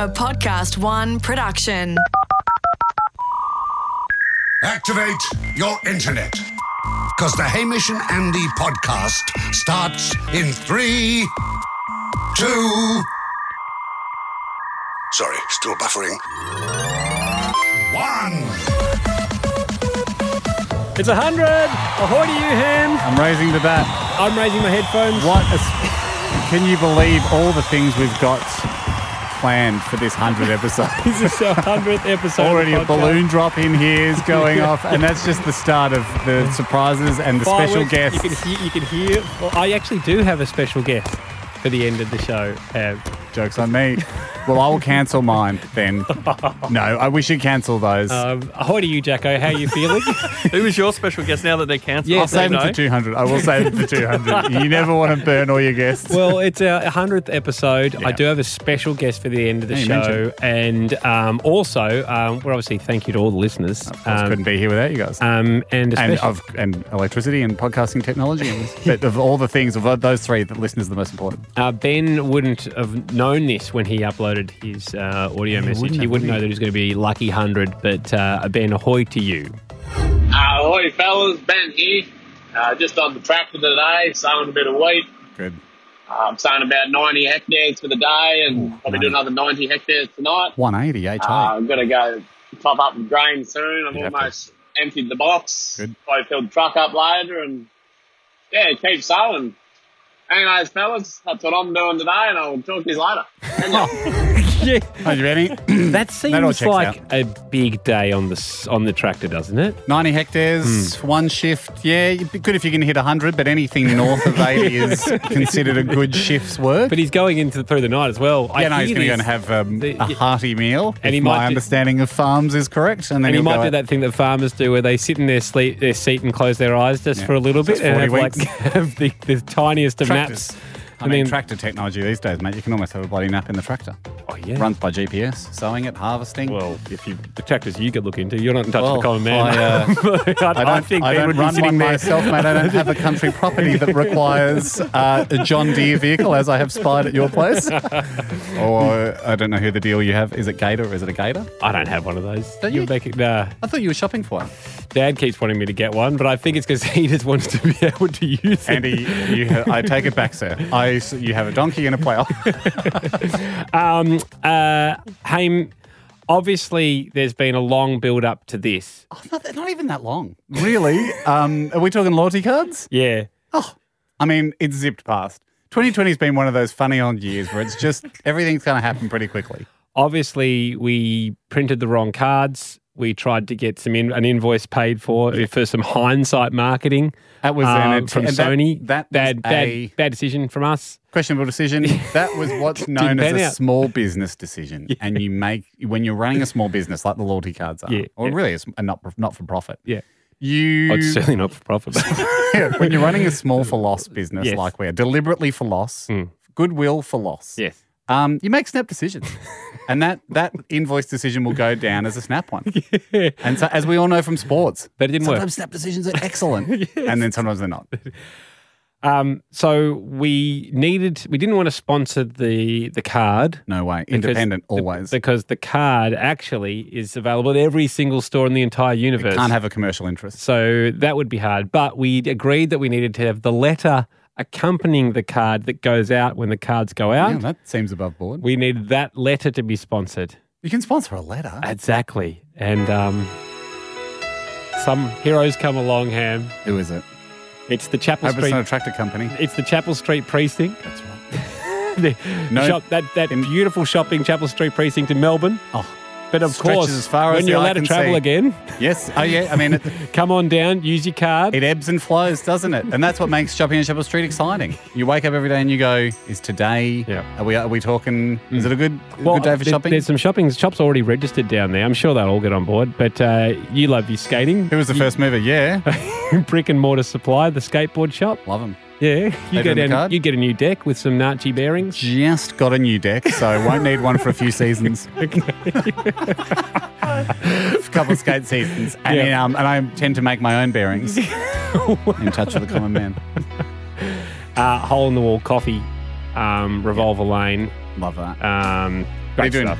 A Podcast One production. Activate your internet. Because the Hamish and Andy podcast starts in three, two. Sorry, still buffering. One. It's a hundred. Ahoy to you, Ham. I'm raising the bat. I'm raising my headphones. What? A, can you believe all the things we've got planned for this hundred episode? This is our hundredth episode. Already a balloon drop in here is going off, and that's just the start of the surprises and the special guests. You can hear. You can hear. Well, I actually do have a special guest for the end of the show. Ham. Jokes on me. Well, I will cancel mine then. No, I wish you'd cancel those. Um, ahoy to you, Jacko. How are you feeling? Who was your special guest now that they're cancelled? Yeah, I'll save them know. for 200. I will save them for 200. You never want to burn all your guests. well, it's our hundredth episode. I do have a special guest for the end of the Yeah, you show, and um, also um, we're obviously thank you to all the listeners. of course, Um, couldn't be here without you guys. um, and and especially, of and electricity and podcasting technology. And but of all the things, of those three, the listeners are the most important. Uh, ben wouldn't have known this when he uploaded his uh, audio message. wouldn't he have, wouldn't know that he was going to be lucky 100. But uh, Ben, ahoy to you. Ahoy, fellas, Ben here. Uh, just on the trap for the day, sowing a bit of wheat. Good. Uh, I'm sowing about 90 hectares for the day and probably do another 90 hectares tonight. 180 HA. Uh, I'm going to go top up with grain soon. I've You'd have to. almost emptied the box. Good. Probably fill the truck up later and, yeah, keep sowing. Anyways, fellas, that's what I'm doing today and I'll talk to you later. Yeah, Are you ready? that all seems checks like a big day on the on the tractor, doesn't it? 90 hectares, Hmm. one shift. Yeah, it'd be good if you can hit 100, but anything north of 80 is considered a good shift's work. But he's going into through the night as well. I yeah, no, he's going to go and have um, the- a hearty meal. And if he my do- understanding of farms is correct. And then And he might do out- that thing that farmers do where they sit in their sleep, their seat and close their eyes just Yeah. for a little bit and 40 have, like, have the, the tiniest of Tractors. naps. I And mean, then- tractor technology these days, mate. You can almost have a bloody nap in the tractor. Oh, yeah. Runs by GPS, sowing it, harvesting. Well, if you the tractors you could look into, you're not in touch Well, with the common man. I, uh, I, I don't, think I don't would be run one there. myself, mate. I don't have a country property that requires uh, a John Deere vehicle, as I have spied at your place. or I don't know who the deal you have. Is it Gator or is it a Gator? I don't have one of those. Don't you? back- nah. I thought you were shopping for one. Dad keeps wanting me to get one, but I think it's because he just wants to be able to use it. Andy, you ha- I take it back, sir. I, you have a donkey and a plough. Um, uh, Haim, obviously, there's been a long build up to this. Oh, not, not even that long. Really? Um, are we talking loyalty cards? Yeah. Oh, I mean, it's zipped past. 2020 has been one of those funny old years where it's just everything's going to happen pretty quickly. Obviously, we printed the wrong cards. We tried to get some in, an invoice paid for for some hindsight marketing. That was uh, an from and that- Sony. that bad, bad, a- bad decision from us. questionable decision. That was what's known as a out. small business decision, and you make when you're running a small business like the loyalty cards are, Yeah, or yeah. really it's a not not for profit. Yeah. You Oh, it's certainly not for profit. Yeah, when you're running a small for loss business Yes. like we are, deliberately for loss, Mm. goodwill for loss. yes. Um, you make snap decisions, and that that invoice decision will go down as a snap one. And so, as we all know from sports, But it didn't work. sometimes snap decisions are excellent, and then sometimes they're not. Um, so we needed, we didn't want to sponsor the the card. No way, because independent the- always. because the card actually is available at every single store in the entire universe. Can't have a commercial interest. So that would be hard. But we agreed that we needed to have the letter accompanying the card that goes out when the cards go out. Yeah, that seems above board. we need that letter to be sponsored. You can sponsor a letter. Exactly. And um, some heroes come along, Ham. Who is it? It's the Chapel Hope it's Street. not a tractor company. It's the Chapel Street precinct. That's right. No- shop, that that in- beautiful shopping Chapel Street precinct in Melbourne. Oh, But of Stretches course, as far when as you're allowed to travel see. again, yes. Oh, yeah. I mean, it, come on down, use your card. it ebbs and flows, doesn't it? And that's what makes shopping on Chapel Street exciting. You wake up every day and you go, "Is today? Yeah. Are we? Are we talking? Is it a good, Well, good day for there- shopping? There's some shopping shops already registered down there. I'm sure they'll all get on board. But uh, you love your skating. Who was the first mover? Yeah, Brick and Mortar Supply, the skateboard shop. love them. Yeah, you They go doing the down. card? You get a new deck with some Nachi bearings. Just got a new deck, so won't need one for a few seasons. a couple of skate seasons, and Yeah. then, um, and I tend to make my own bearings. in touch with the common man. Uh, hole in the wall coffee, um, Revolver Lane. Love that. Um, Great stuff.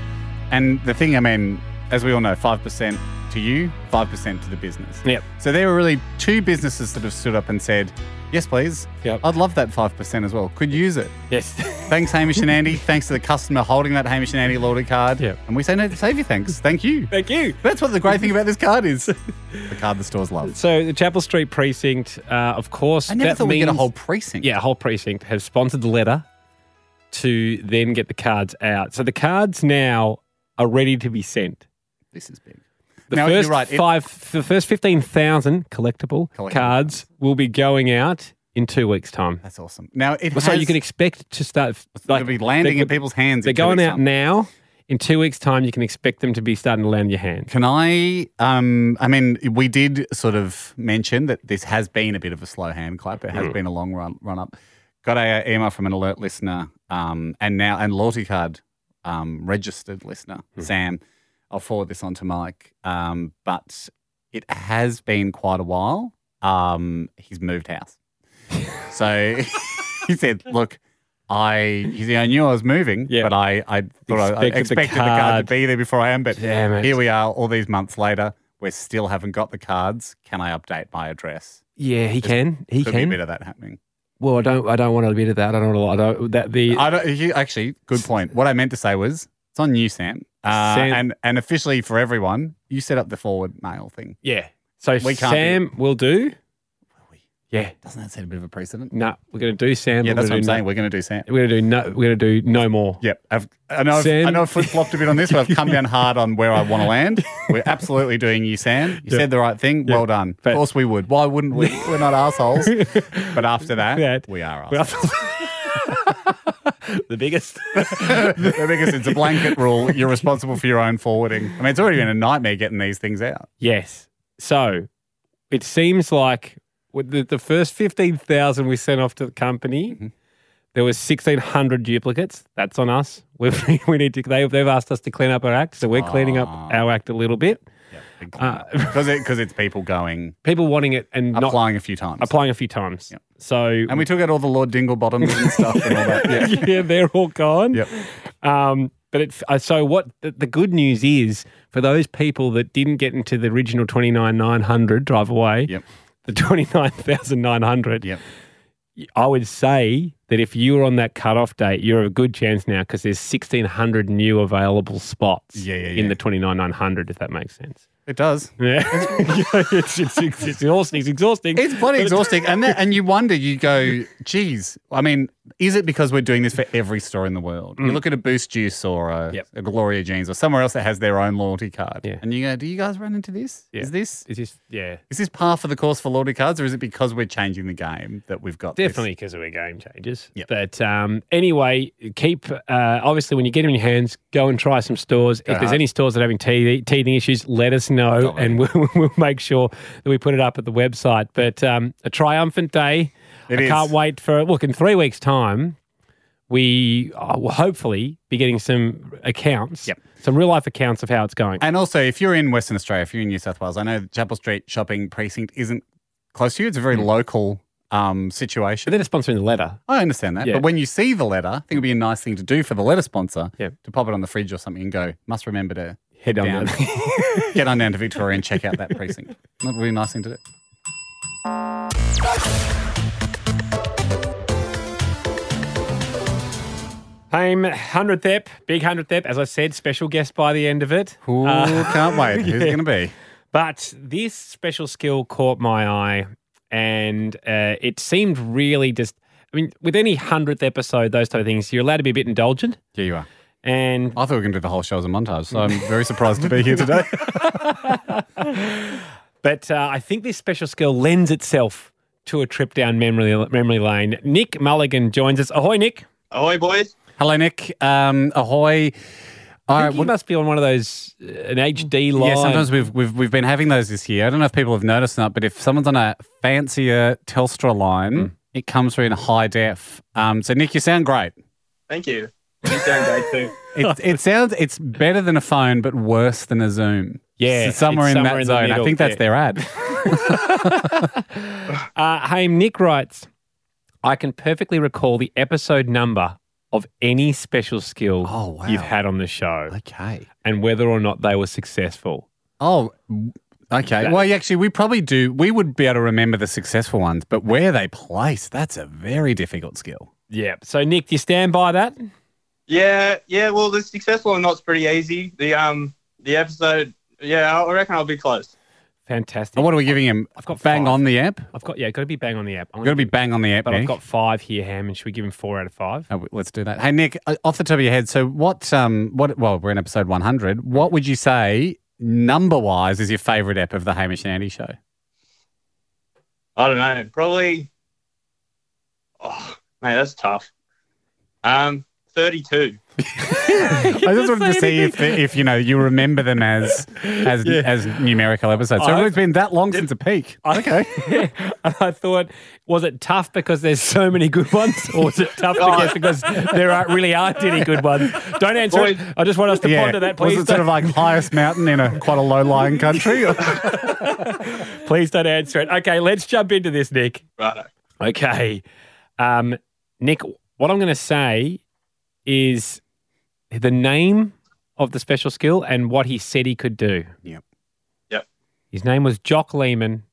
and the thing, I mean, as we all know, five percent to you, five percent to the business. Yep. So there were really two businesses that have stood up and said, "Yes, please. Yep. I'd love that five percent as well. Could use it." Yes. Thanks, Hamish and Andy. Thanks to the customer holding that Hamish and Andy loyalty card. Yep. And we say no to save you. Thanks. Thank you. Thank you. That's what the great thing about this card is. the card the stores love. So the Chapel Street precinct, uh, of course, I never thought we'd get a whole precinct. Yeah, a whole precinct have sponsored the letter to then get the cards out. So the cards now are ready to be sent. This is big. The now, first you're right. it- five, the first fifteen thousand collectible, Collectible cards will be going out in two weeks' time. that's awesome. Now, it So has, you can expect to start it'll be landing in people's hands. They're in two going weeks' out time. now. In two weeks' time, you can expect them to be starting to land in your hands. Can I? Um, I mean, we did sort of mention that this has been a bit of a slow hand clap. It has Hmm. been a long run run up. Got a, uh, email from an alert listener, um, and now and loyalty card um, registered listener Hmm. Sam. I'll forward this on to Mike. Um, but it has been quite a while. Um, he's moved house, so he said, "Look." I, he said, I knew I was moving, Yeah. but I, I thought I, I Expected the expected the card card. to be there before I am. But Damn it. here we are, all these months later. We still haven't got the cards. Can I update my address? Yeah, he can. He Could be a can. bit of that happening. Well, I don't. I don't want a bit of that. I don't want a lot. I don't. That the I don't. You, actually, good point. What I meant to say was it's on you, Sam, uh, Sam- and and officially for everyone, you set up the forward mail thing. yeah. So We can't Sam will do. Yeah. Doesn't that set a bit of a precedent? No, we're going to do Sam. Yeah, but that's we're what I'm gonna saying. We're going to do Sam. No, we're going to do no. We're going to do no more. Yep. I've, I know. I've, Sam- I know. I've flip flopped a bit on this, but I've come down hard on where I want to land. We're absolutely doing you, Sam. You said the right thing. Well done. But- of course we would. Why wouldn't we? We're not assholes. But after that, That- we are We assholes. are- the biggest. the biggest, it's a blanket rule. You're responsible for your own forwarding. I mean, it's already been a nightmare getting these things out. yes. So it seems like with the, the first fifteen thousand we sent off to the company, Mm-hmm. there was sixteen hundred duplicates. That's on us. We we need to. They, they've asked us to clean up our act, so we're cleaning up Ah. our act a little bit. Uh, Because it, it's people going, People wanting it and not applying a few times. applying a few times. Yep. So and we took out all the Lord Dinglebottoms and stuff and all that. Yeah. yeah, they're all gone. Yep. Um, but it, uh, so what? The, the good news is for those people that didn't get into the original twenty nine nine hundred drive away, Yep. the twenty nine thousand nine hundred. Yep. I would say that if you were on that cutoff date, you're a good chance now because there's sixteen hundred new available spots. Yeah, yeah, yeah. In the twenty nine nine hundred, if that makes sense. It does. Yeah, it's, it's, it's, exhausting. It's exhausting. It's bloody exhausting. And that, and you wonder, you go, geez, I mean, is it because we're doing this for every store in the world? You look at a Boost Juice or a, Mm. Yep. a Gloria Jeans or somewhere else that has their own loyalty card. Yeah. And you go, do you guys run into this? Yeah. Is this is this yeah. is this par for the course for loyalty cards or is it because we're changing the game that we've got? Definitely because of our game changes. Yep. But um, anyway, keep, uh, obviously, when you get in your hands, go and try some stores. if there's any stores that are having teething issues, let us know Totally. and we'll, we'll make sure that we put it up at the website. But um, a triumphant day. It I is. can't wait for, look, in three weeks' time, we uh, will hopefully be getting some accounts, Yep. some real life accounts of how it's going. And also, if you're in Western Australia, if you're in New South Wales, I know the Chapel Street shopping precinct isn't close to you. It's a very local um, but situation. they're sponsoring the letter. I understand that. Yeah. But when you see the letter, I think it'd be a nice thing to do for the letter sponsor Yeah. to pop it on the fridge or something and go, must remember to Head on down. down. get on down to Victoria and check out that precinct. That would be a nice thing to do. Hame, 100th ep, big 100th ep. As I said, special guest by the end of it. Ooh, can't wait. Who's it going to be? But this special skill caught my eye, and uh, it seemed really just. I mean, with any hundredth episode, those type of things, you're allowed to be a bit indulgent. Yeah, you are. And I thought we were going to do the whole show as a montage, so I'm very surprised to be here today. but uh, I think this special skill lends itself to a trip down memory memory lane. Nick Mulligan joins us. Ahoy, Nick! Ahoy, boys. Hello, Nick. Um, ahoy. All I think you must be on one of those uh, an HD line. Yeah, sometimes we've, we've we've been having those this year. I don't know if people have noticed or not, but if someone's on a fancier Telstra line, it comes through in high def. Um, so Nick, you sound great. Thank you. You sound great too. It, it sounds it's better than a phone, but worse than a Zoom. Yeah, So somewhere it's in somewhere that in the zone. I think that's yeah. their ad. Uh, hey, Nick writes, I can perfectly recall the episode number of any special skill Oh, wow. you've had on the show Okay. and whether or not they were successful. Oh, okay. That- Well, actually, we probably do. We would be able to remember the successful ones, but where they place, that's a very difficult skill. Yeah. So, Nick, do you stand by that? Yeah, yeah. Well, the successful or not's pretty easy. The um, the episode. Yeah, I reckon I'll be close. Fantastic. And what are we giving him? I've got bang five. on the app. I've got, yeah, got to be bang on the app. I'm Got to be bang on the app. But I've got five here, Ham, and should we give him four out of five? Oh, let's do that. Hey Nick, uh, off the top of your head, so what? Um, what? Well, we're in episode one hundred. What would you say number wise is your favourite app of the Hamish and Andy show? I don't know. Probably. Oh, mate, that's tough. Um, thirty-two. I just wanted to see if, if you know you remember them as as as numerical episodes. So I- it's been that long since a peak. Okay. and I thought, was it tough because there's so many good ones, or was it tough to guess because there aren't, really aren't any good ones? Don't answer it. I just want us to ponder that, Please. Was please. it sort of like highest mountain in a quite a low lying country? please don't answer it. Okay, let's jump into this, Nick. Right. Okay. Um, Nick, what I'm going to say is the name of the special skill and what he said he could do. Yep. Yep. His name was Jock Lehman,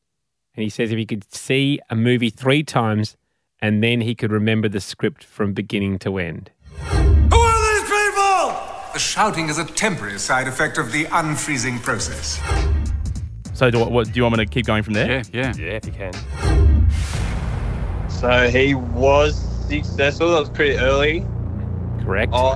and he says if he could see a movie three times and then he could remember the script from beginning to end. Who are these people? The shouting is a temporary side effect of the unfreezing process. So do, what, do you want me to keep going from there? yeah. Yeah, Yeah, if you can. So he was successful. That was pretty early. Correct. Oh,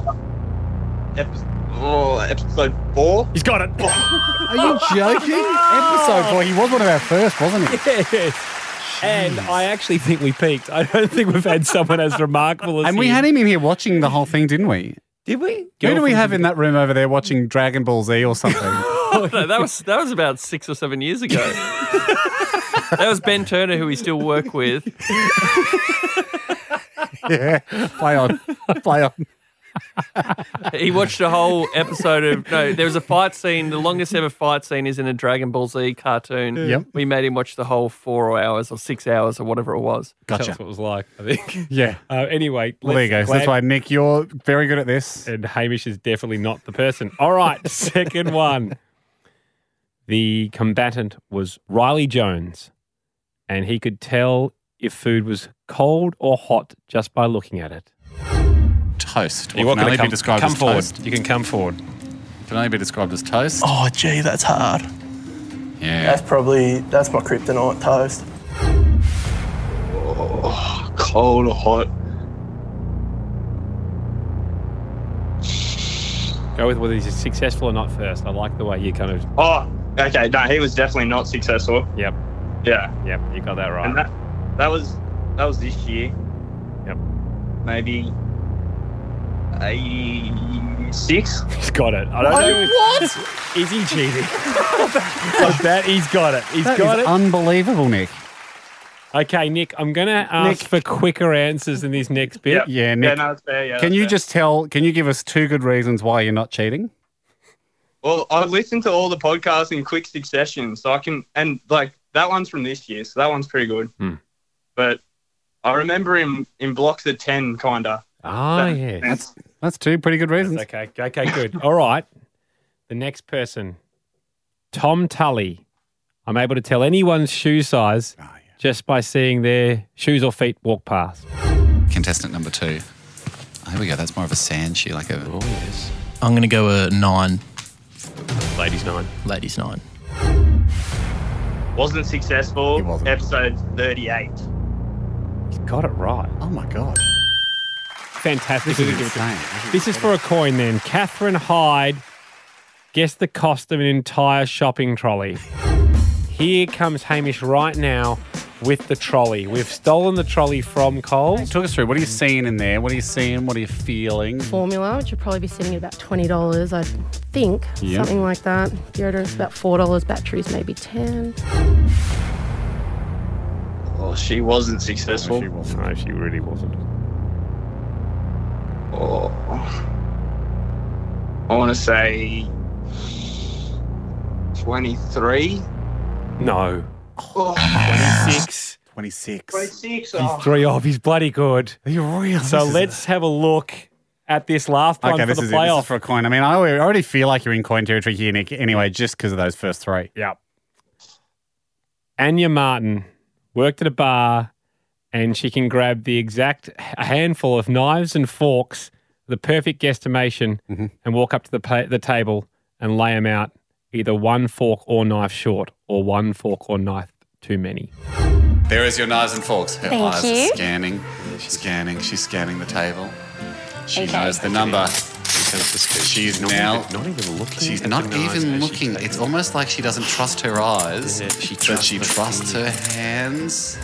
episode, oh, episode four. He's got it. Are you joking? Episode four. He was one of our first, wasn't he? yes. And I actually think we peaked. I don't think we've had someone as remarkable as And we him. had him in here watching the whole thing, didn't we? Did we? Who do we have in that room over there watching Dragon Ball Z or something? No, that was that was about six or seven years ago. that was Ben Turner, who we still work with. yeah. Play on. Play on. He watched a whole episode of no. There was a fight scene. The longest ever fight scene is in a Dragon Ball Z cartoon. Yep. We made him watch the whole four hours or six hours or whatever it was. Gotcha. us what it was like, I think. Yeah. Uh, anyway, Well, there you go. So that's why, Nick, you're very good at this. and Hamish is definitely not the person. All right, second one. The combatant was Riley Jones, and he could tell if food was cold or hot just by looking at it. Toast. You're What can only come, be described come as forward. toast. You can come forward. Can only be described as toast. Oh, gee, that's hard. yeah. That's probably that's my kryptonite toast. Oh, Cold or hot? Go with whether he's successful or not first. I like the way you kind of. Oh, okay. No, he was definitely not successful. Yep, Yeah, yep, you got that right. and that that was that was this year. Yep. Maybe eighty-six. He's got it. I don't know. What? Is he cheating? but that he's got it. He's That got is it. unbelievable, Nick. okay, Nick. I'm going to ask for quicker answers in this next bit. Yep. Yeah, Yeah, Nick. no, it's fair. Yeah. can that's you fair. just tell, can you give us two good reasons why you're not cheating? Well, I listened to all the podcasts in quick succession, so I can, and like that one's from this year, so that one's pretty good. Hmm. But I remember him in blocks of ten, kinda. Ah, yeah. That's That's two pretty good reasons. Okay, okay, good. All right. The next person, Tom Tully. I'm able to tell anyone's shoe size Oh, yeah. just by seeing their shoes or feet walk past. Contestant number two. Oh, here we go. That's more of a sand shoe, like a. Oh, yes. I'm gonna go a nine, Ladies' nine. ladies nine. wasn't successful. He wasn't. Episode thirty-eight. He's got it right. Oh my God. Fantastic. This is Give it to- This is for a coin then. Catherine Hyde, guess the cost of an entire shopping trolley. Here comes Hamish right now with the trolley. We've stolen the trolley from Coles. Talk us through. What are you seeing in there? What are you seeing? What are you feeling? formula, which would probably be sitting at about twenty dollars, I think, Yeah. something like that. Deodorant's about four dollars, batteries maybe ten. Well, she wasn't successful. She wasn't. No, she really wasn't. Oh. I want to say twenty-three. No. Oh, 26. 26. twenty-six. He's Oh. three off. He's bloody good. Are you real? So This is- let's have a look at this last one Okay, for this the is, it. this playoff. is for a coin. I mean, I already- I already feel like you're in coin territory here, Nick, anyway, just because of those first three. Yep. Anya Martin worked at a bar and she can grab the exact a handful of knives and forks, the perfect guesstimation, Mm-hmm. and walk up to the, pa- the table and lay them out either one fork or knife short or one fork or knife too many. There is your knives and forks. Her Thank eyes you. are scanning, scanning. She's scanning the table. She Okay. knows the number. She's now not even looking. She's not even looking. It's almost like she doesn't trust her eyes, She but trusts she trusts her hands.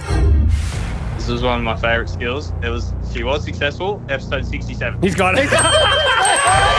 This was one of my favorite skills. It was she was successful. Episode sixty-seven. He's got it.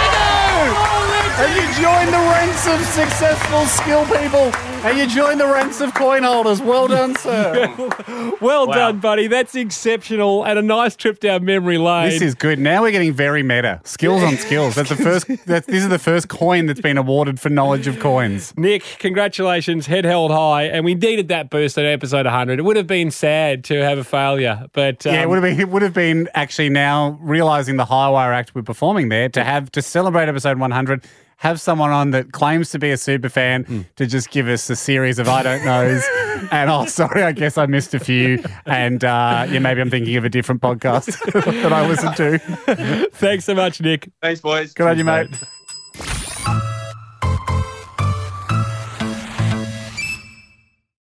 And you join the ranks of successful skill people. And you join the ranks of coin holders. Well done, sir. well Wow. done, buddy. That's exceptional and a nice trip down memory lane. This is good. Now we're getting very meta. Skills on skills. That's the first. That's, this is the first coin that's been awarded for knowledge of coins. Nick, congratulations, head held high, and we needed that boost at episode 100. It would have been sad to have a failure, but um, yeah, it would have been. It would have been actually now realizing the high wire act we're performing there to have to celebrate episode 100. Have someone on that claims to be a super fan Hmm. to just give us a series of I don't knows, and oh, sorry, I guess I missed a few, and uh, yeah, maybe I'm thinking of a different podcast that I listen to. Thanks so much, Nick. Thanks, boys. Good on you, mate.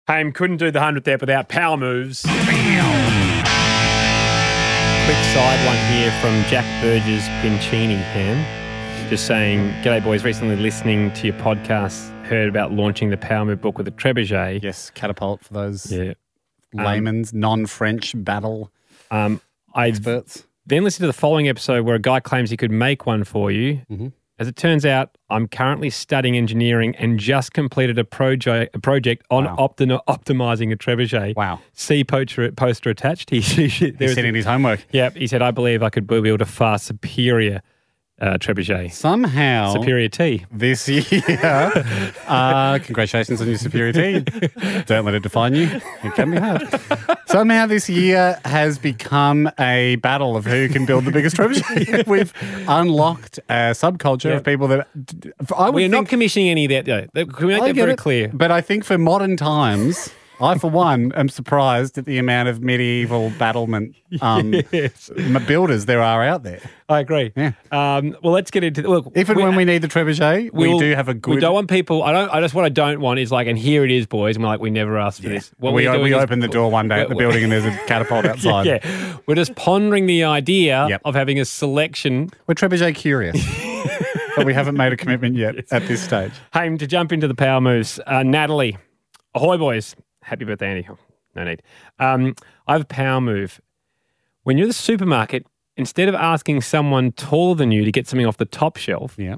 Haim couldn't do the 100th ep without power moves. Quick side one here from Jack Burgess Pincini, Ham. Just saying, G'day, boys. Recently listening to your podcast, heard about launching the Power Move book with a trebuchet. Yes, catapult for those Yeah. layman's non-French battle Um, I experts. then listened to the following episode where a guy claims he could make one for you. Mhm. As it turns out, I'm currently studying engineering and just completed a project a project on Wow. opti- optimizing a trebuchet. Wow. See poster, poster attached. He, he, He's there's- sitting his homework. Yep. He said, I believe I could build a far superior uh, trebuchet. Somehow, Superior T. this year. uh, congratulations on your superiority. Don't let it define you. It can be hard. Somehow this year has become a battle of who can build the biggest trebuchet. We've unlocked a subculture Yeah. of people that I would We're not commissioning any of that. Though. Can we make I that very it, clear? But I think for modern times, I for one am surprised at the amount of medieval battlement um, Yes. builders there are out there. I agree. Yeah. Um, well, let's get into look. If and when we need the trebuchet, we we'll- do have a good. We don't want people. I don't. I just what I don't want is like, and here it is, boys. And we're like, we never asked for this. What we we is- open the door one day at the building and there's a catapult outside. Yeah, we're just pondering the idea Yep. of having a selection. We're trebuchet curious, but we haven't made a commitment yet at this stage. Haim to jump into the power moves. Uh, Natalie, ahoy, boys! Happy birthday, Andy. Oh, No need. Um, I have a power move. When you're at the supermarket, instead of asking someone taller than you to get something off the top shelf, Yeah.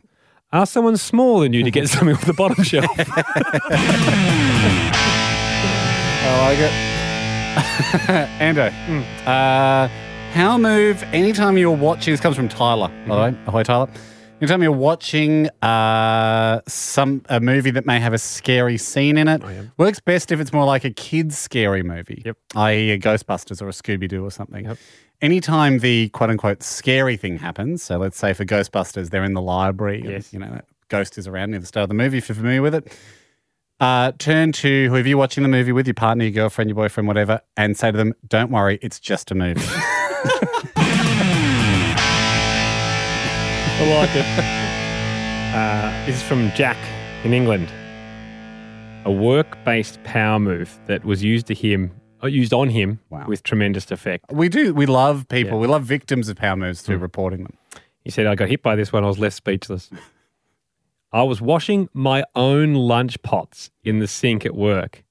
ask someone smaller than you to get something off the bottom shelf. I like it. Ando, uh, power move. Anytime you're watching, this comes from Tyler. By the way, ahoy, Tyler. Anytime you're watching uh, some a movie that may have a scary scene in it, works best if it's more like a kids' scary movie, Yep. i.e., a Ghostbusters or a Scooby Doo or something. Yep. Anytime the quote unquote scary thing happens, so let's say for Ghostbusters, they're in the library, and, you know, that ghost is around near the start of the movie. If you're familiar with it, uh, turn to whoever you're watching the movie with, your partner, your girlfriend, your boyfriend, whatever, and say to them, "Don't worry, it's just a movie." I like it. Uh, this is from Jack in England. A work-based power move that was used to him, uh, used on him Wow. with tremendous effect. we do. We love people. Yeah. We love victims of power moves through reporting them. He said, "I got hit by this one. I was left speechless. I was washing my own lunch pots in the sink at work,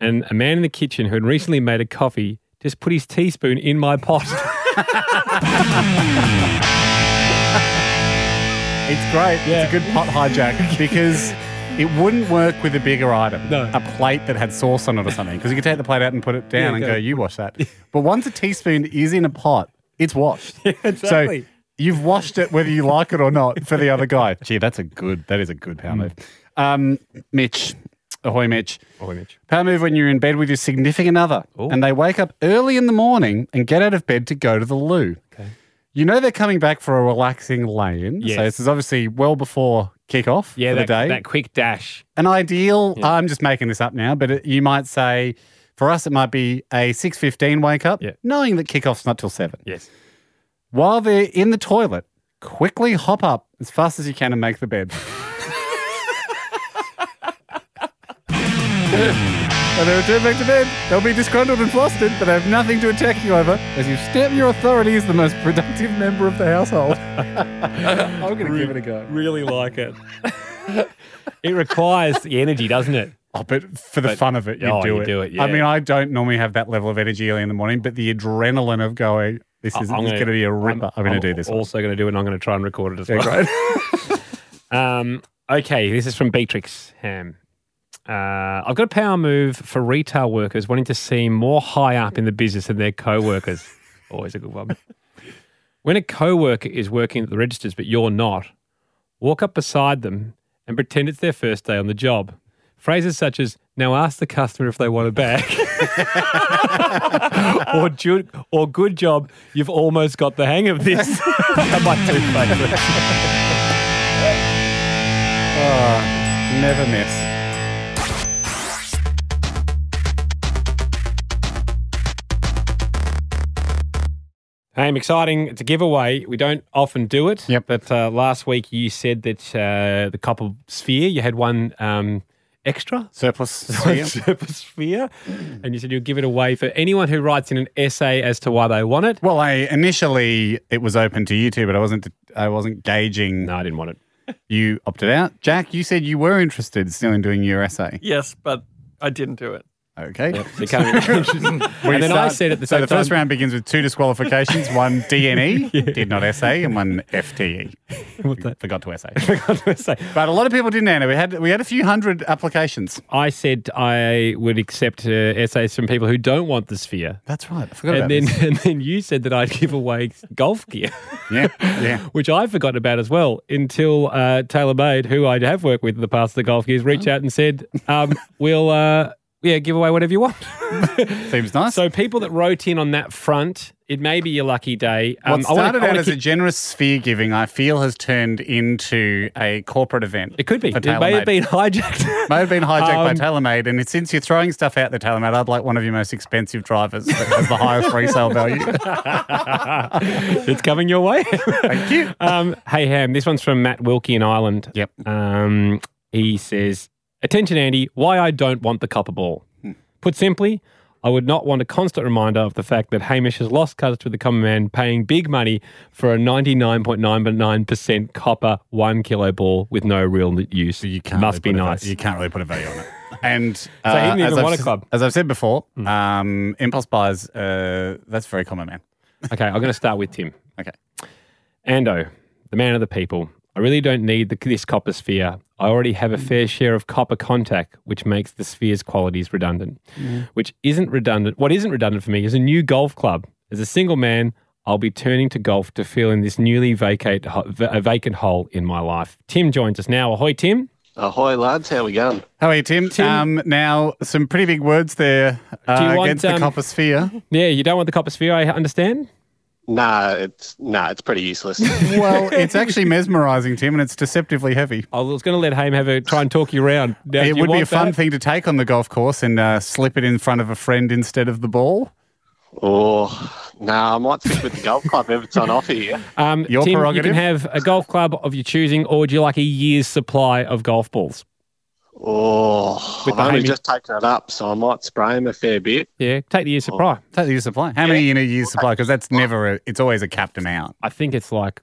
and a man in the kitchen who had recently made a coffee just put his teaspoon in my pot." It's great. It's a good pot hijack because it wouldn't work with a bigger item. No. A plate that had sauce on it or something. Because you could take the plate out and put it down Yeah, and go. go, you wash that. But once a teaspoon is in a pot, it's washed. exactly. So you've washed it whether you like it or not for the other guy. Gee, that's a good, that is a good power move. Um, Mitch, ahoy, Mitch. Oh, Mitch. Power move when you're in bed with your significant other Oh. and they wake up early in the morning and get out of bed to go to the loo. Okay. You know they're coming back for a relaxing lane. Yes. So this is obviously well before kickoff Yeah, for that, the day. that quick dash. An ideal, I'm just making this up now, but it, you might say for us it might be a 6.15 wake up, Yeah. knowing that kickoff's not till 7. Yes. While they're in the toilet, quickly hop up as fast as you can and make the bed. When they return back to bed, they'll be disgruntled and flustered, but they have nothing to attack you over as you stamp your authority as the most productive member of the household. I'm going to give it a go. Really like it. it requires the energy, doesn't it? Oh, but for the But- fun of it, you Oh, do you it. do it, Yeah. I mean, I don't normally have that level of energy early in the morning, but the adrenaline of going, this is going to be a ripper. I'm, going to do this. Also going to do it. and I'm going to try and record it as Yeah, well. great. Um, okay, this is from Beatrix Ham. Uh, I've got a power move for retail workers wanting to seem more high up in the business than their co-workers. Always a good one. When a co-worker is working at the registers but you're not, walk up beside them and pretend it's their first day on the job. Phrases such as "Now ask the customer if they want it back," or, ju- "Or good job, you've almost got the hang of this." my two favourites. Oh, never miss. Hey, I'm exciting. It's a giveaway. We don't often do it. Yep. But uh, last week you said that uh, the copper sphere, you had one um, extra. Surplus. sphere. Surplus sphere. And you said you'd give it away for anyone who writes in an essay as to why they want it. Well, I initially it was open to you two, but I wasn't. I wasn't gauging. No, I didn't want it. You opted out. Jack, you said you were interested still in doing your essay. Yes, but I didn't do it. Okay. So you can't be interested. and We then I said at the so the first time, round begins with two disqualifications: one DNE, did not essay, and one FTE, What's that? forgot to essay. forgot to say. But a lot of people didn't enter. We had we had a few hundred applications. I said I would accept uh, essays from people who don't want the sphere. That's right. I forgot And about then, this. and then you said that I'd give away golf gear. Yeah, yeah. which I forgot about as well until uh, TaylorMade, who I have worked with in the past, the golf gears, reached out and said, um, "We'll uh, yeah give away whatever you want." Seems nice. so people that wrote in on that front, it may be your lucky day. Um, what I wanna- started I out wanna as a generous sphere giving, I feel, has turned into a corporate event. it could be. for It may have TaylorMade. been hijacked. May have been hijacked by Um, TaylorMade, and since you're throwing stuff out there, TaylorMade, I'd like one of your most expensive drivers that has the highest resale value. it's coming your way. Thank you. Um, hey, Ham, this one's from Matt Wilkie in Ireland. Yep. Um, he says, Attention, Andy, why I don't want the copper ball. Hmm. Put simply, I would not want a constant reminder of the fact that Hamish has lost cuts with the common man paying big money for a 99.99% copper one kilo ball with no real use. You can't Must really be nice. you can't really put a value on it. And he uh, didn't as even I've want a s- club. As I've said before, um, impulse buys, uh, that's very common, man. Okay, I'm going to start with Tim. Okay. Ando, the man of the people. I really don't need the, this copper sphere. I already have a fair share of copper contact, which makes the sphere's qualities redundant. Which isn't redundant. What isn't redundant for me is a new golf club. As a single man, I'll be turning to golf to fill in this newly vacate, a vacant hole in my life. Tim joins us now. Ahoy, Tim. Ahoy, lads. How we going? How are you, Tim? Tim- Um, now, some pretty big words there uh, Do you want, against the um, copper sphere. Yeah, you don't want the copper sphere, I understand. Nah, it's nah, it's pretty useless. well, it's actually mesmerising, Tim, and it's deceptively heavy. I was going to let Haim have a try and talk you around. Now, it you would be a want fun that? thing to take on the golf course and uh, slip it in front of a friend instead of the ball. oh, nah, I might stick with the golf club if it's on offer here. Um, Your Tim, prerogative. You can have a golf club of your choosing, or would you like a year's supply of golf balls? Oh, With I've only Hammy- just taken it up, so I might spray him a fair bit. Yeah, take the year's oh. supply. Take the year's supply. How many in a year's supply? Because that's never, a, it's always a capped amount. I think it's like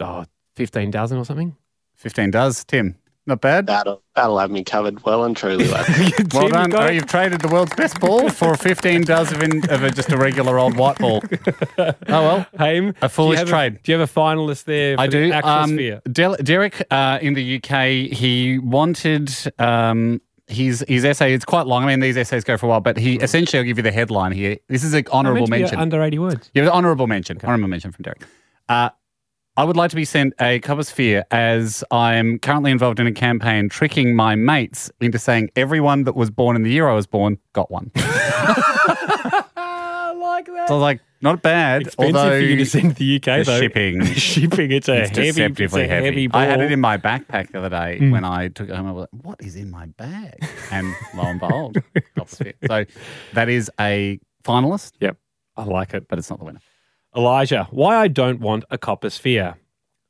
oh, 15 dozen or something. 15 does, Tim. Not bad. That'll that'll have me covered well and truly. Well Tim, done. You got... oh, you've traded the world's best ball for 15 does of, in, of a, just a regular old white ball. Oh, well. Haim, A foolish do you have trade. do you have a finalist there for I do. actual Um, sphere? Del- Derek uh, in the UK, he wanted um, his his essay. It's quite long. I mean, these essays go for a while, but he essentially, I'll give you the headline here. This is an honourable Meant to be mention. Under 80 words. Yeah, it's an honourable mention. Honourable mention from Derek. Uh, I would like to be sent a copper sphere as I'm currently involved in a campaign tricking my mates into saying everyone that was born in the year I was born got one. I like that. So I was like, Not bad. Expensive although for you to send to the UK the though. shipping, shipping. It's a it's heavy, it's a heavy, heavy. ball. I had it in my backpack the other day Mm. when I took it home. I was like, "What is in my bag?" And lo and behold, Copper Sphere. So that is a finalist. Yep, I like it, but it's not the winner. Elijah, why I don't want a copper sphere.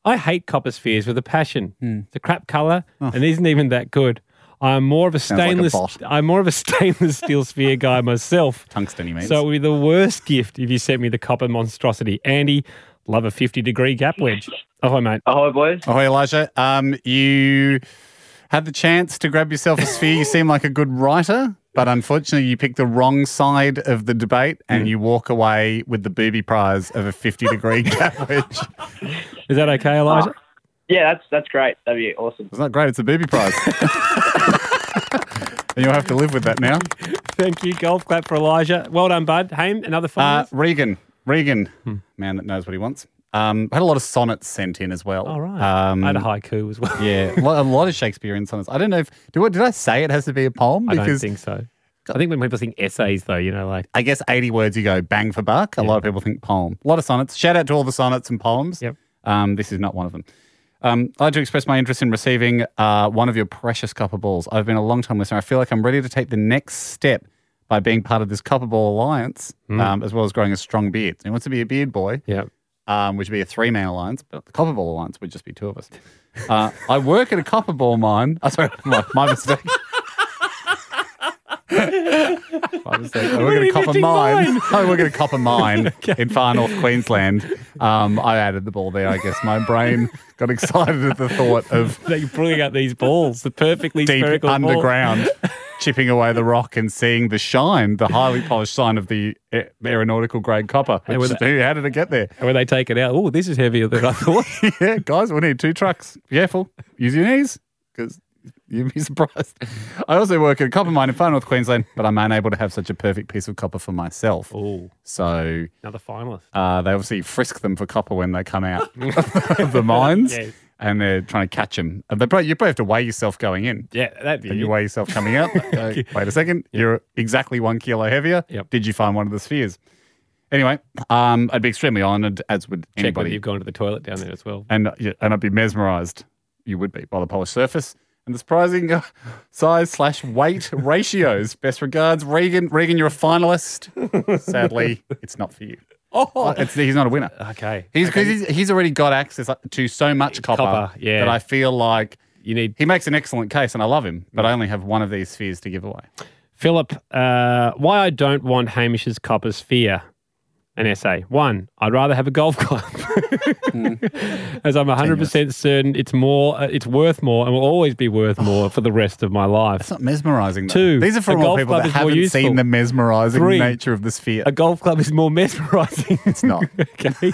I hate copper spheres with a passion. Hmm. It's a crap color and isn't even that good. I'm more of a Oh. Sounds like a stainless. bot. I'm more of a stainless steel sphere guy myself. Tungsten, he means. So it would be the worst gift if you sent me the copper monstrosity. Andy, love a 50 degree gap wedge. Ahoy, mate. Ahoy, boys. Ahoy, Elijah. Um, you had the chance to grab yourself a sphere. You seem like a good writer, but unfortunately, you pick the wrong side of the debate and you walk away with the booby prize of a 50 degree gap wedge. Is that okay, Elijah? Yeah, that's that's great. That'd be awesome. It's not great. It's a booby prize. and you'll have to live with that now. Thank you. Golf clap for Elijah. Well done, bud. Haim, another Uh, finalist. Regan. Regan, man that knows what he wants. Um, had a lot of sonnets sent in as well. All right. Um, I had a haiku as well. Yeah, a lot, a lot of Shakespearean sonnets. I don't know if do what did I say it has to be a poem? Because, I don't think so. I think when people think essays, though, you know, like I guess eighty words you go bang for buck. A lot of people think poem. A lot of sonnets. Shout out to all the sonnets and poems. Yep. Um, this is not one of them. Um, I'd like to express my interest in receiving uh, one of your precious copper balls. I've been a long time listener. I feel like I'm ready to take the next step by being part of this copper ball alliance, Mm. um, as well as growing a strong beard. He wants to be a beard boy. Yeah. Um, which would be a three man alliance, but the copper ball alliance would just be two of us. Uh, I work at a copper ball mine. Oh, sorry, my, my mistake. My mistake. I work at a copper mine. I work at a copper mine in far north Queensland. Um, I added the ball there. I guess my brain got excited at the thought of they bring out these balls, the perfectly deep spherical ball. underground, chipping away the rock and seeing the shine, the highly polished shine of the aeronautical grade copper. And Which- how did it get there? And when they take it out, oh, this is heavier than I thought. yeah, guys, we need two trucks. Be careful. Use your knees because you'd be surprised. I also work at a copper mine in far north Queensland, but I'm unable to have such a perfect piece of copper for myself. Oh, So another finalist. uh, they obviously frisk them for copper when they come out of the mines. Yes. And they're trying to catch them. They probably, you probably have to weigh yourself going in. Yeah, that'd be Then you weigh yourself coming out. Go, Wait a second. You're exactly one kilo heavier. Yep. Did you find one of the spheres? Anyway, um, I'd be extremely honoured, as would Check anybody. you've gone to the toilet down there as well. and uh, yeah, and I'd be mesmerised. You would be by the polished surface and the surprising uh, size slash weight ratios. Best regards, Regan. Regan, you're a finalist. Sadly, it's not for you. Oh, It's, he's not a winner. okay. He's because he's, he's already got access to so much copper, Copper, yeah. that I feel like You need he makes an excellent case, and I love him. But I only have one of these spheres to give away. Philip, uh, why I don't want Hamish's copper sphere. An essay. One, I'd rather have a golf club, as I'm 100% certain it's more, uh, it's worth more, and will always be worth more for the rest of my life. It's not mesmerising. Though. Two, These are for all golf people that haven't seen the mesmerising Three, nature of the sphere. A golf club is more mesmerising. It's not. okay.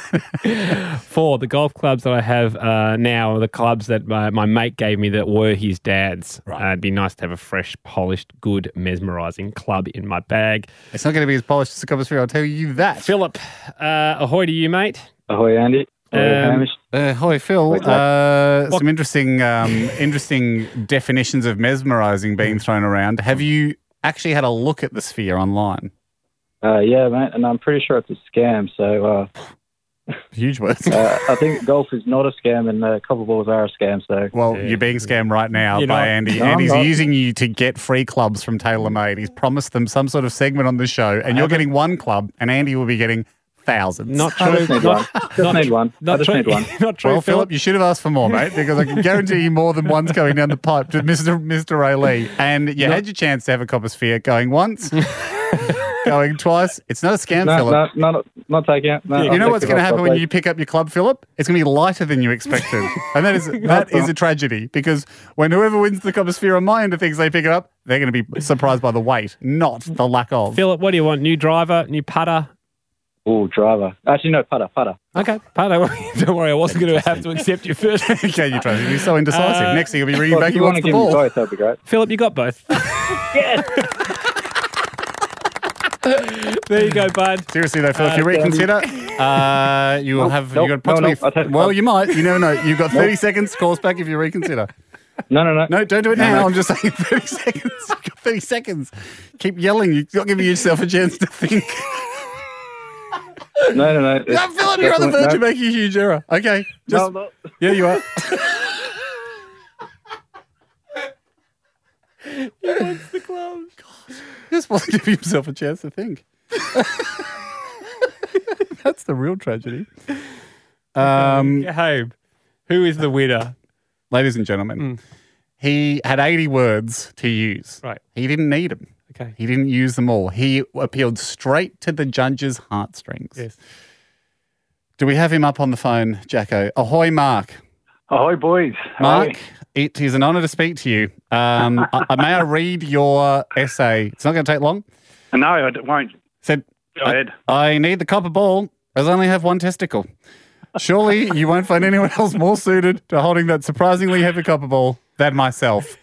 Four, the golf clubs that I have uh, now are the clubs that my, my mate gave me that were his dad's. Uh, it'd be nice to have a fresh, polished, good, mesmerising club in my bag. It's not going to be as polished as a copper sphere. I'll tell you that. Philip, uh, ahoy to you, mate. Ahoy, Andy. Ahoy, Um, Hamish. Uh, hi, Phil. Uh, some interesting, um, interesting definitions of mesmerising being thrown around. Have you actually had a look at the sphere online? Uh, yeah, mate, and I'm pretty sure it's a scam. So uh, Huge words. uh, I think golf is not a scam, and uh, copper balls are a scam. So Well, you're being scammed right now You're by not. Andy. No, I'm Andy's using you to get free clubs from TaylorMade. He's promised them some sort of segment on the show, and you're getting one club, and Andy will be getting thousands. Not I true. just need not, one. Just need one. Not just true. need one. Not true, well, Philip, Philip. you should have asked for more, mate, because I can guarantee you more than one's going down the pipe to Mr. Mr. Ray Lee. And you had your chance to have a copper sphere going once, going twice. It's not a scam, No, Philip. no, no, not, not taking it. No, you I'll know what's going to happen when please. you pick up your club, Philip? It's going to be lighter than you expected, and that is that is a tragedy because when whoever wins the copper sphere on my end of things, they pick it up, they're going to be surprised by the weight, not the lack of. Philip, what do you want? New driver, new putter? Oh, driver. Actually, no, putter, putter. Okay, putter. Don't worry, I wasn't going to have to accept you first. okay, you trust me. You're so indecisive. Uh, Next thing you'll be ringing Well, back. if You you want want to the give me ball. both, that'd be great. Philip, you got both. there you go, bud. Seriously though, Phil, if Uh, you reconsider, uh, you will Nope, have nope, you got no, approximately. no, I'll take the well, you might. You never know. You've got thirty seconds. Call us back if you reconsider. No, no, no. No, don't do it No, now. no. I'm just saying thirty seconds. You've got thirty seconds. Keep yelling. You're not giving yourself a chance to think. No, no, no. Yeah, Philip, you're on the verge of making a huge error. Okay. Just, No, Yeah, you are. He wants the gloves. Just want to give himself a chance to think. That's the real tragedy. Um, Gabe, who is the winner? ladies and gentlemen, he had 80 words to use. Right. He didn't need them. Okay. He didn't use them all. He appealed straight to the judge's heartstrings. Yes. Do we have him up on the phone, Jacko? Ahoy, Mark. Ahoy, boys. How are Mark, it is an honour to speak to you. Um, I, I- may I read your essay? It's not going to take long. No, I d- won't. Said, Go ahead. I need the copper ball as I only have one testicle. Surely you won't find anyone else more suited to holding that surprisingly heavy copper ball than myself.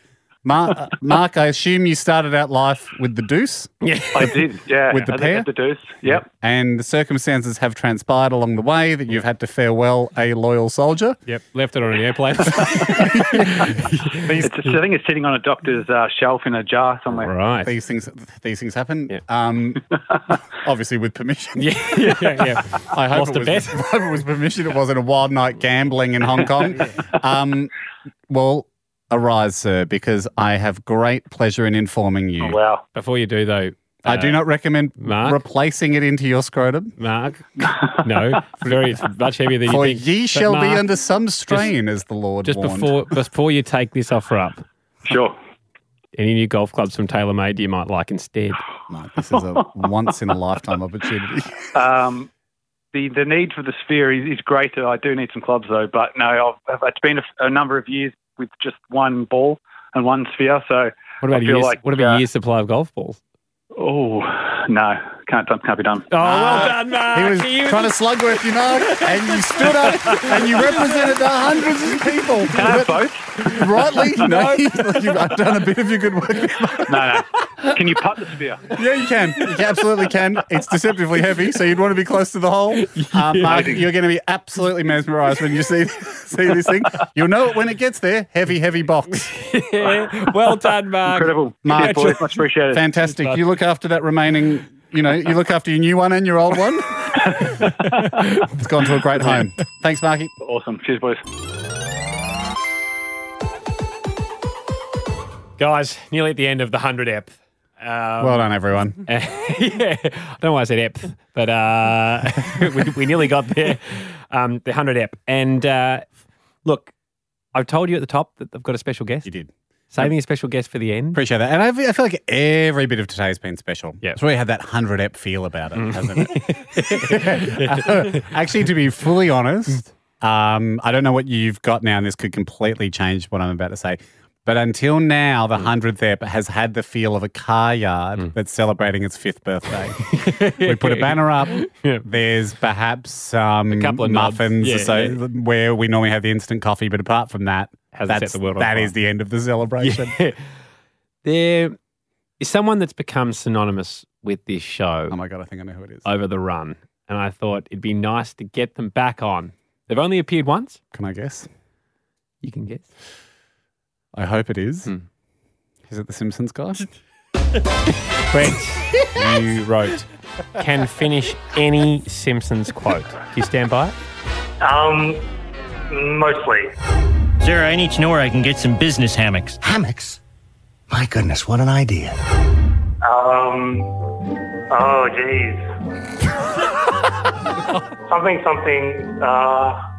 Mark, uh, Mark, I assume you started out life with the deuce. Yeah. I did, yeah. With the I pair? the deuce. Yep. And the circumstances have transpired along the way that you've had to farewell a loyal soldier. Yep. Left it on an airplane. It's, I think it's sitting on a doctor's uh, shelf in a jar somewhere. right. These things, these things happen. Yeah. Um, obviously with permission. Yeah, yeah, yeah. yeah. I hope, Lost it a was, bet. I hope it was permission. It wasn't a wild night gambling in Hong Kong. Um, well, arise, sir, because I have great pleasure in informing you. Oh, wow. Before you do, though, I do uh, not recommend Mark? replacing it into your scrotum. Mark. No, it's very it's much heavier than For you think. ye But shall be under some strain, as the Lord Just warned. before before you take this offer up, Sure. any new golf clubs from TaylorMade you might like instead? Mark, this is a once in a lifetime opportunity. Um, the the need for the sphere is, is greater. I do need some clubs though, but no, I've, it's been a, a number of years with just one ball and one sphere. So What about I a feel year's, like, what about uh, a year's supply of golf balls? oh no, can't done- can't be done. Oh, well done, Mark. He was trying to slug with you, Mark, and you stood up and you represented the hundreds of people. Can I have both? Rightly? No. You've done a bit of your good work. No, no. Can you putt the sphere? Yeah, you can. You absolutely can. It's deceptively heavy, so you'd want to be close to the hole. Um, Mark, you're going to be absolutely mesmerised when you see see this thing. You'll know it when it gets there. Heavy, heavy box. Yeah. Well done, Mark. Incredible. Mark, Cheers, boys. Much appreciated. Fantastic. You look after that remaining, you know, you look after your new one and your old one. it's gone to a great home. Thanks, Marky. Awesome. Cheers, boys. Guys, nearly at the end of the 100 ep. Um, Well done, everyone. yeah, I don't know why I said ep, but uh, we, we nearly got there. Um, the 100 ep. And uh, look, I've told you at the top that I've got a special guest. You did. Saving a special guest for the end. Appreciate that. And I feel, I feel like every bit of today's been special. Yeah. It's really had that 100 ep feel about it, hasn't it? Actually, to be fully honest, um, I don't know what you've got now, and this could completely change what I'm about to say. But until now, the 100th ep has had the feel of a car yard that's celebrating its fifth birthday. we put a banner up. Yeah. There's perhaps um, A couple of muffins Yeah, so, yeah. where we normally have the instant coffee. But apart from that, that's, the that is the end of the celebration. There is someone that's become synonymous with this show Oh my God, I think I know who it is. over the run. And I thought it'd be nice to get them back on. They've only appeared once. Can I guess? You can guess. I hope it is. Hmm. Is it the Simpsons guy? Brent, you wrote, can finish any Simpsons quote. Do you stand by it? Um, mostly. Sarah, I need to know where I can get some business hammocks. Hammocks? My goodness, what an idea. Um, oh, jeez. something, something, uh,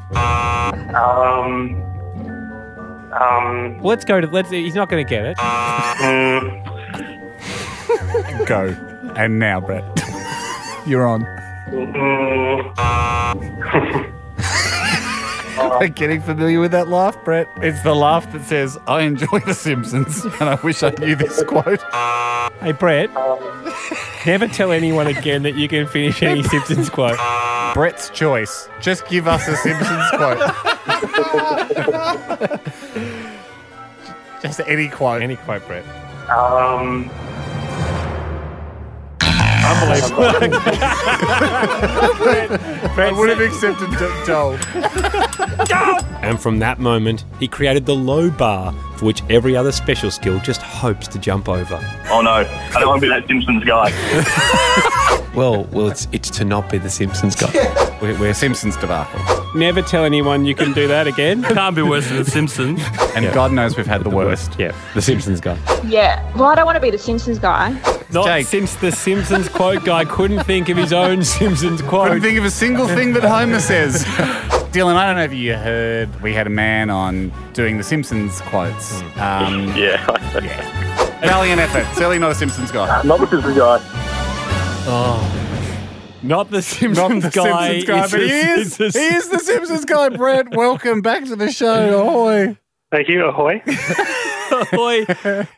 um, um, Let's go to, let's, he's not going to get it. mm, Go. And now, Brett. You're on. mm, Getting familiar with that laugh, Brett? It's the laugh that says, I enjoy The Simpsons, and I wish I knew this quote. Hey, Brett, never tell anyone again that you can finish any Simpsons quote. Brett's choice. Just give us a Simpsons quote. Just any quote. Any quote, Brett. um, Unbelievable. I would have accepted D- Joel. And from that moment, he created the low bar for which every other special skill just hopes to jump over. Oh no, I don't want to be that Simpsons guy. Well, well, it's it's to not be the Simpsons guy. We're, we're Simpsons debacle. Never tell anyone you can do that again. Can't be worse than the Simpsons. And God knows we've had the worst. Yeah, the Simpsons guy. Yeah. Well, I don't want to be the Simpsons guy. Not since the Simpsons quote guy couldn't think of his own Simpsons quote. Couldn't think of a single thing that Homer says. Dylan, I don't know if you heard, we had a man on doing the Simpsons quotes. Um, yeah. yeah. Valiant effort. Certainly not a Simpsons guy. Not the Simpsons guy. Oh. Not the Simpsons Not the guy. Simpsons guy, but a- he is. is a- He is the Simpsons guy, Brett. Welcome back to the show. Ahoy. Thank you. Ahoy. Boy,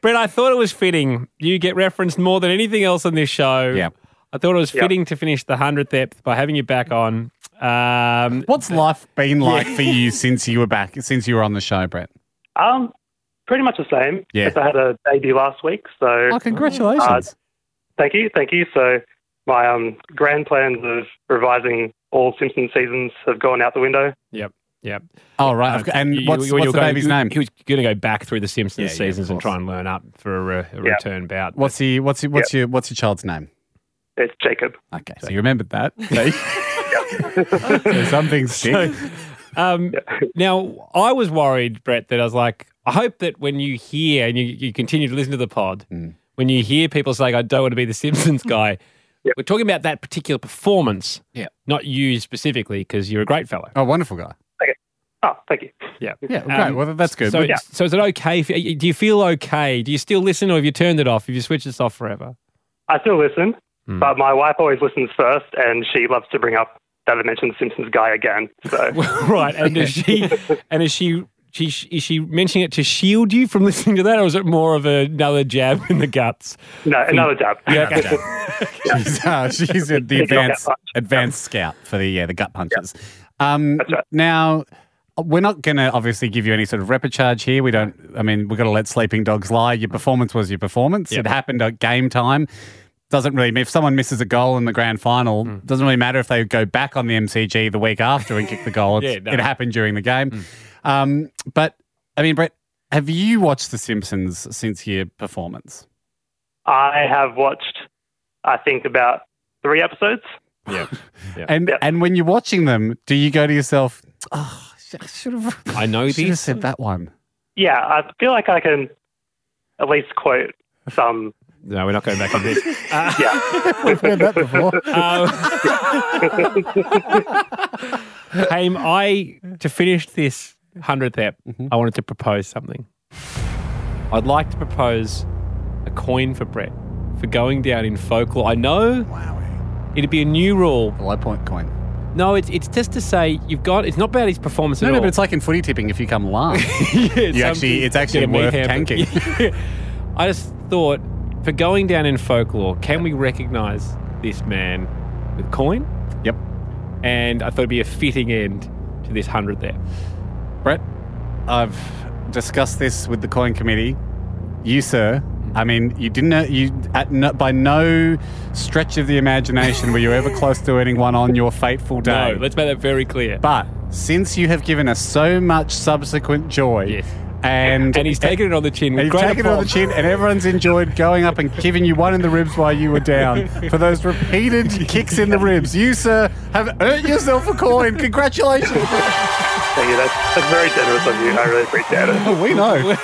Brett, I thought it was fitting. You get referenced more than anything else on this show. Yeah. I thought it was Yep. fitting to finish the 100th ep by having you back on. Um, What's life been like for you since you were back, since you were on the show, Brett? Um, pretty much the same. Yeah. I had a baby last week, so. Oh, congratulations. Uh, thank you, thank you. So my um grand plans of revising all Simpson seasons have gone out the window. Yep. Yep. Oh, right. I've and You- you- what's, you- what's the going- baby's name? He was going to go back through the Simpsons Yeah, yeah, seasons and try and learn up for a, re- a Yeah. return bout. What's he? What's he? What's your? What's your child's name? It's Jacob. Okay, so you remembered that. so something stick. Um, Now, I was worried, Brett, that I was like, I hope that when you hear and you, you continue to listen to the pod, Mm. when you hear people saying, I don't want to be the Simpsons guy, we're talking about that particular performance, Yeah. not you specifically, because you're a great fellow. Oh, wonderful guy. Oh, thank you. Yeah. Yeah, great. Well, that's good. So, But- it's- so is it okay? For, do you feel okay? Do you still listen or have you turned it off? Have you switched this off forever? I still listen, Hmm. but my wife always listens first, and she loves to bring up that I mentioned the Simpsons guy again. So right. And is she, and is she, she, is she mentioning it to shield you from listening to that, or is it more of another jab in the guts? no, another jab. Yeah, okay. she's, uh, she's the She's advanced that advanced scout for the yeah the gut punches. Um, Now we're not going to obviously give you any sort of replicharge here. We don't. I mean, we've got to let sleeping dogs lie. Your performance was your performance. Yep. It happened at game time. Doesn't really. Mean if someone misses a goal in the grand final, Mm. doesn't really matter if they go back on the MCG the week after and kick the goal. It's- Yeah, no. It happened during the game. Mm. Um, but I mean, Brett, have you watched The Simpsons since your performance? I have watched, I think, about three episodes. Yeah. And and when you're watching them, do you go to yourself, "Oh, I should have, I know should have said that one." Yeah, I feel like I can at least quote some. No, we're not going back on this. Uh, Yeah. We've heard that before. Um, Haim, I to finish this hundredth ep, Mm-hmm. I wanted to propose something. I'd like to propose a coin for Brett for going down in folklore. I know it'd be a new rule. A low point coin. No, it's it's just to say you've got. It's not about his performance No, at no, all. but it's like in footy tipping. If you come last, Yeah, you actually, it's actually a meat worth hamper. tanking. I just thought for going down in folklore, can we recognise this man with coin? Yep. And I thought it'd be a fitting end to this 100 there. Brett, I've discussed this with the coin committee. You, sir, I mean, you didn't. Uh, you at no, by no stretch of the imagination were you ever close to earning one on your fateful day. No, let's make that very clear. But since you have given us so much subsequent joy, and And he's taken it on the chin. and with you've great taken it on the chin, and everyone's enjoyed going up and giving you one in the ribs while you were down for those repeated kicks in the ribs. You, sir, have earned yourself a coin. Congratulations. Thank you. That's, that's very generous of you. I really appreciate it. we know.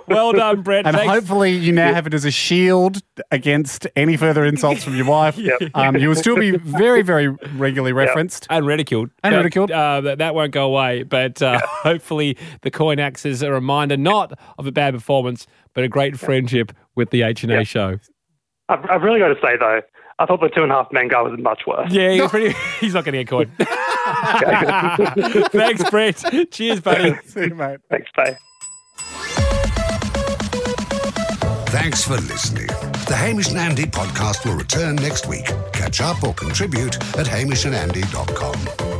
well done, Brett. And Thanks. hopefully, you now have it as a shield against any further insults from your wife. Um, you will still be very, very regularly referenced. and ridiculed. And That- ridiculed. Uh, that, that won't go away. But uh, hopefully, the coin acts as a reminder not of a bad performance, but a great friendship with the H and A show. I've, I've really got to say though, I thought the two and a half men guy was much worse. Yeah, he's, pretty, he's not getting a coin. Thanks, Brett. Cheers, buddy. See you, mate. Thanks, bye. Thanks for listening. The Hamish and Andy podcast will return next week. Catch up or contribute at hamishandandy.com.